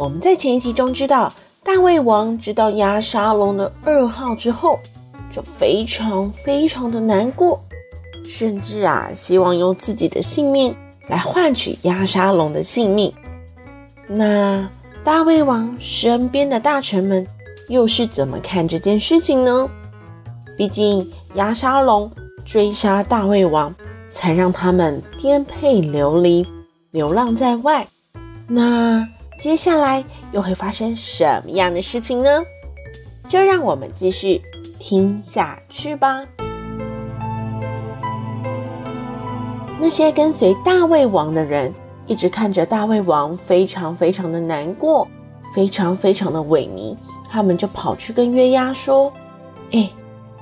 我们在前一集中知道，大卫王知道押沙龙的噩耗之后，就非常非常的难过，甚至啊，希望用自己的性命来换取押沙龙的性命。那大卫王身边的大臣们又是怎么看这件事情呢？毕竟押沙龙追杀大卫王，才让他们颠沛流离，流浪在外。那接下来又会发生什么样的事情呢？就让我们继续听下去吧。那些跟随大卫王的人，一直看着大卫王非常非常的难过，非常非常的萎靡，他们就跑去跟约押说：“哎，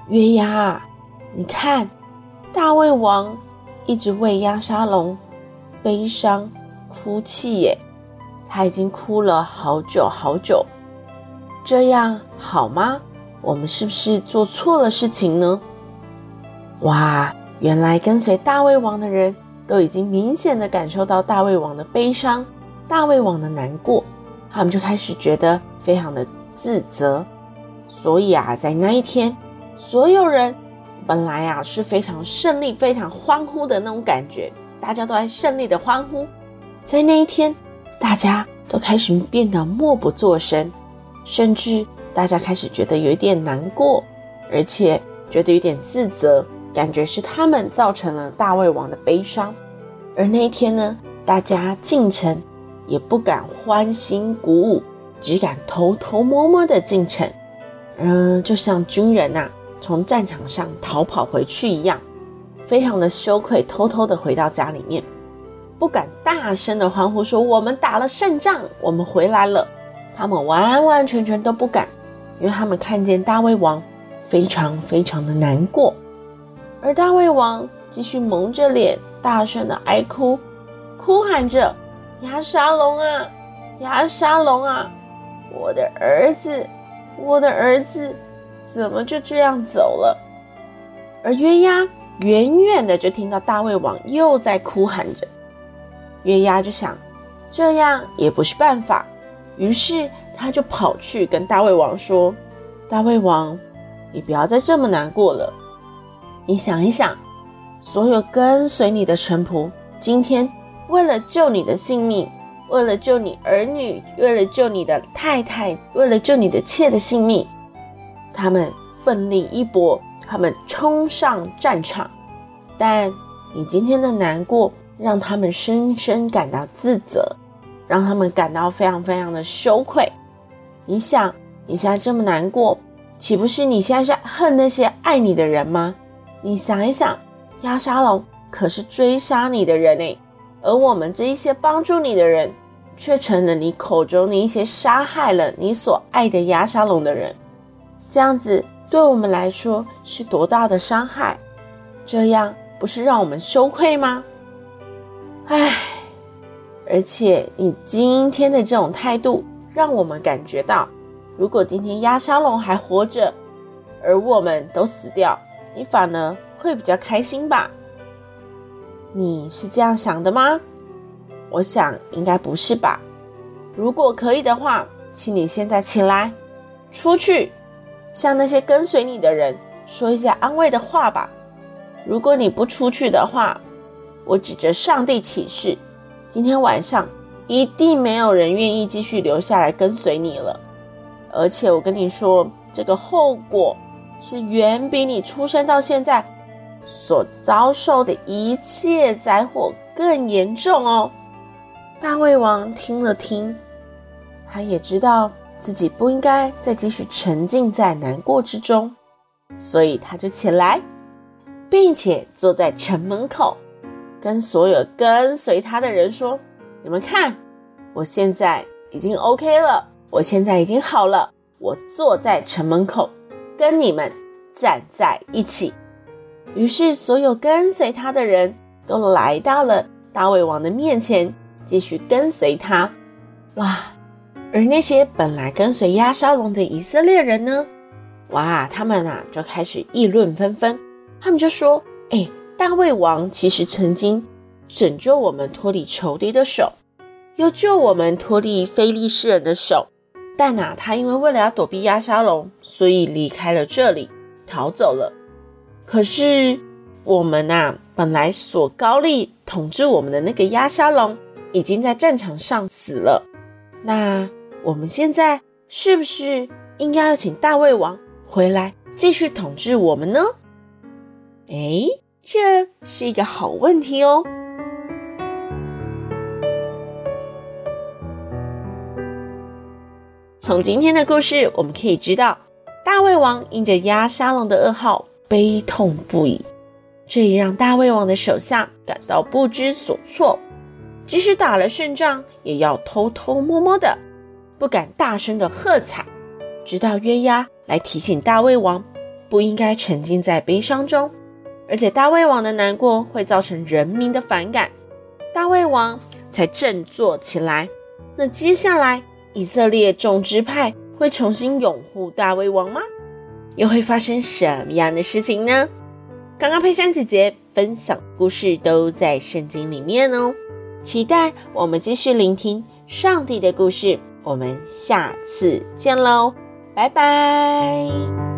约押，你看，大卫王一直为押沙龙悲伤哭泣耶。”他已经哭了好久好久，这样好吗？我们是不是做错了事情呢？哇，原来跟随大卫王的人都已经明显的感受到大卫王的悲伤，大卫王的难过，他们就开始觉得非常的自责。所以啊，在那一天，所有人本来啊是非常胜利、非常欢呼的那种感觉，大家都在胜利的欢呼，在那一天。大家都开始变得默不作声，甚至大家开始觉得有一点难过，而且觉得有点自责，感觉是他们造成了大胃王的悲伤。而那一天呢，大家进城也不敢欢欣鼓舞，只敢偷偷摸摸的进城，嗯，就像军人呐，从战场上逃跑回去一样，非常的羞愧，偷偷的回到家里面。不敢大声的欢呼说：“我们打了胜仗，我们回来了。”他们完完全全都不敢，因为他们看见大卫王非常非常的难过，而大卫王继续蒙着脸，大声的哀哭，哭喊着：“牙沙龙啊，牙沙龙啊，我的儿子，我的儿子，怎么就这样走了？”而约押远远的就听到大卫王又在哭喊着。月牙就想，这样也不是办法，于是他就跑去跟大胃王说：“大胃王，你不要再这么难过了。你想一想，所有跟随你的臣仆，今天为了救你的性命，为了救你儿女，为了救你的太太，为了救你的妾的性命，他们奋力一搏，他们冲上战场，但你今天的难过。”让他们深深感到自责，让他们感到非常非常的羞愧。你想，你现在这么难过，岂不是你现在是恨那些爱你的人吗？你想一想，押沙龙可是追杀你的人诶，而我们这一些帮助你的人，却成了你口中那一些杀害了你所爱的押沙龙的人。这样子对我们来说是多大的伤害？这样不是让我们羞愧吗？唉，而且你今天的这种态度，让我们感觉到，如果今天押沙龙还活着，而我们都死掉，你反而会比较开心吧？你是这样想的吗？我想应该不是吧。如果可以的话，请你现在起来，出去，向那些跟随你的人说一下安慰的话吧。如果你不出去的话，我指着上帝起誓，今天晚上一定没有人愿意继续留下来跟随你了。而且我跟你说，这个后果是远比你出生到现在所遭受的一切灾祸更严重哦。大胃王听了听，他也知道自己不应该再继续沉浸在难过之中，所以他就起来，并且坐在城门口。跟所有跟随他的人说：“你们看，我现在已经 OK 了，我现在已经好了，我坐在城门口，跟你们站在一起。”于是，所有跟随他的人都来到了大卫王的面前，继续跟随他。哇！而那些本来跟随押沙龙的以色列人呢？哇，他们啊就开始议论纷纷。他们就说：“哎，大卫王其实曾经拯救我们脱离仇敌的手，又救我们脱离非利士人的手。但啊，他因为为了要躲避押沙龙，所以离开了这里，逃走了。可是我们啊，本来所高利统治我们的那个押沙龙，已经在战场上死了。那。”我们现在是不是应该要请大卫王回来继续统治我们呢？哎，这是一个好问题哦。从今天的故事，我们可以知道，大胃王因着鸭沙龙的噩耗悲痛不已，这也让大胃王的手下感到不知所措，即使打了胜仗，也要偷偷摸摸的。不敢大声的喝彩，直到约押来提醒大胃王，不应该沉浸在悲伤中，而且大卫王的难过会造成人民的反感，大卫王才振作起来。那接下来，以色列众支派会重新拥护大卫王吗？又会发生什么样的事情呢？刚刚佩珊姐姐分享故事都在圣经里面哦，期待我们继续聆听上帝的故事。我们下次见喽，拜拜。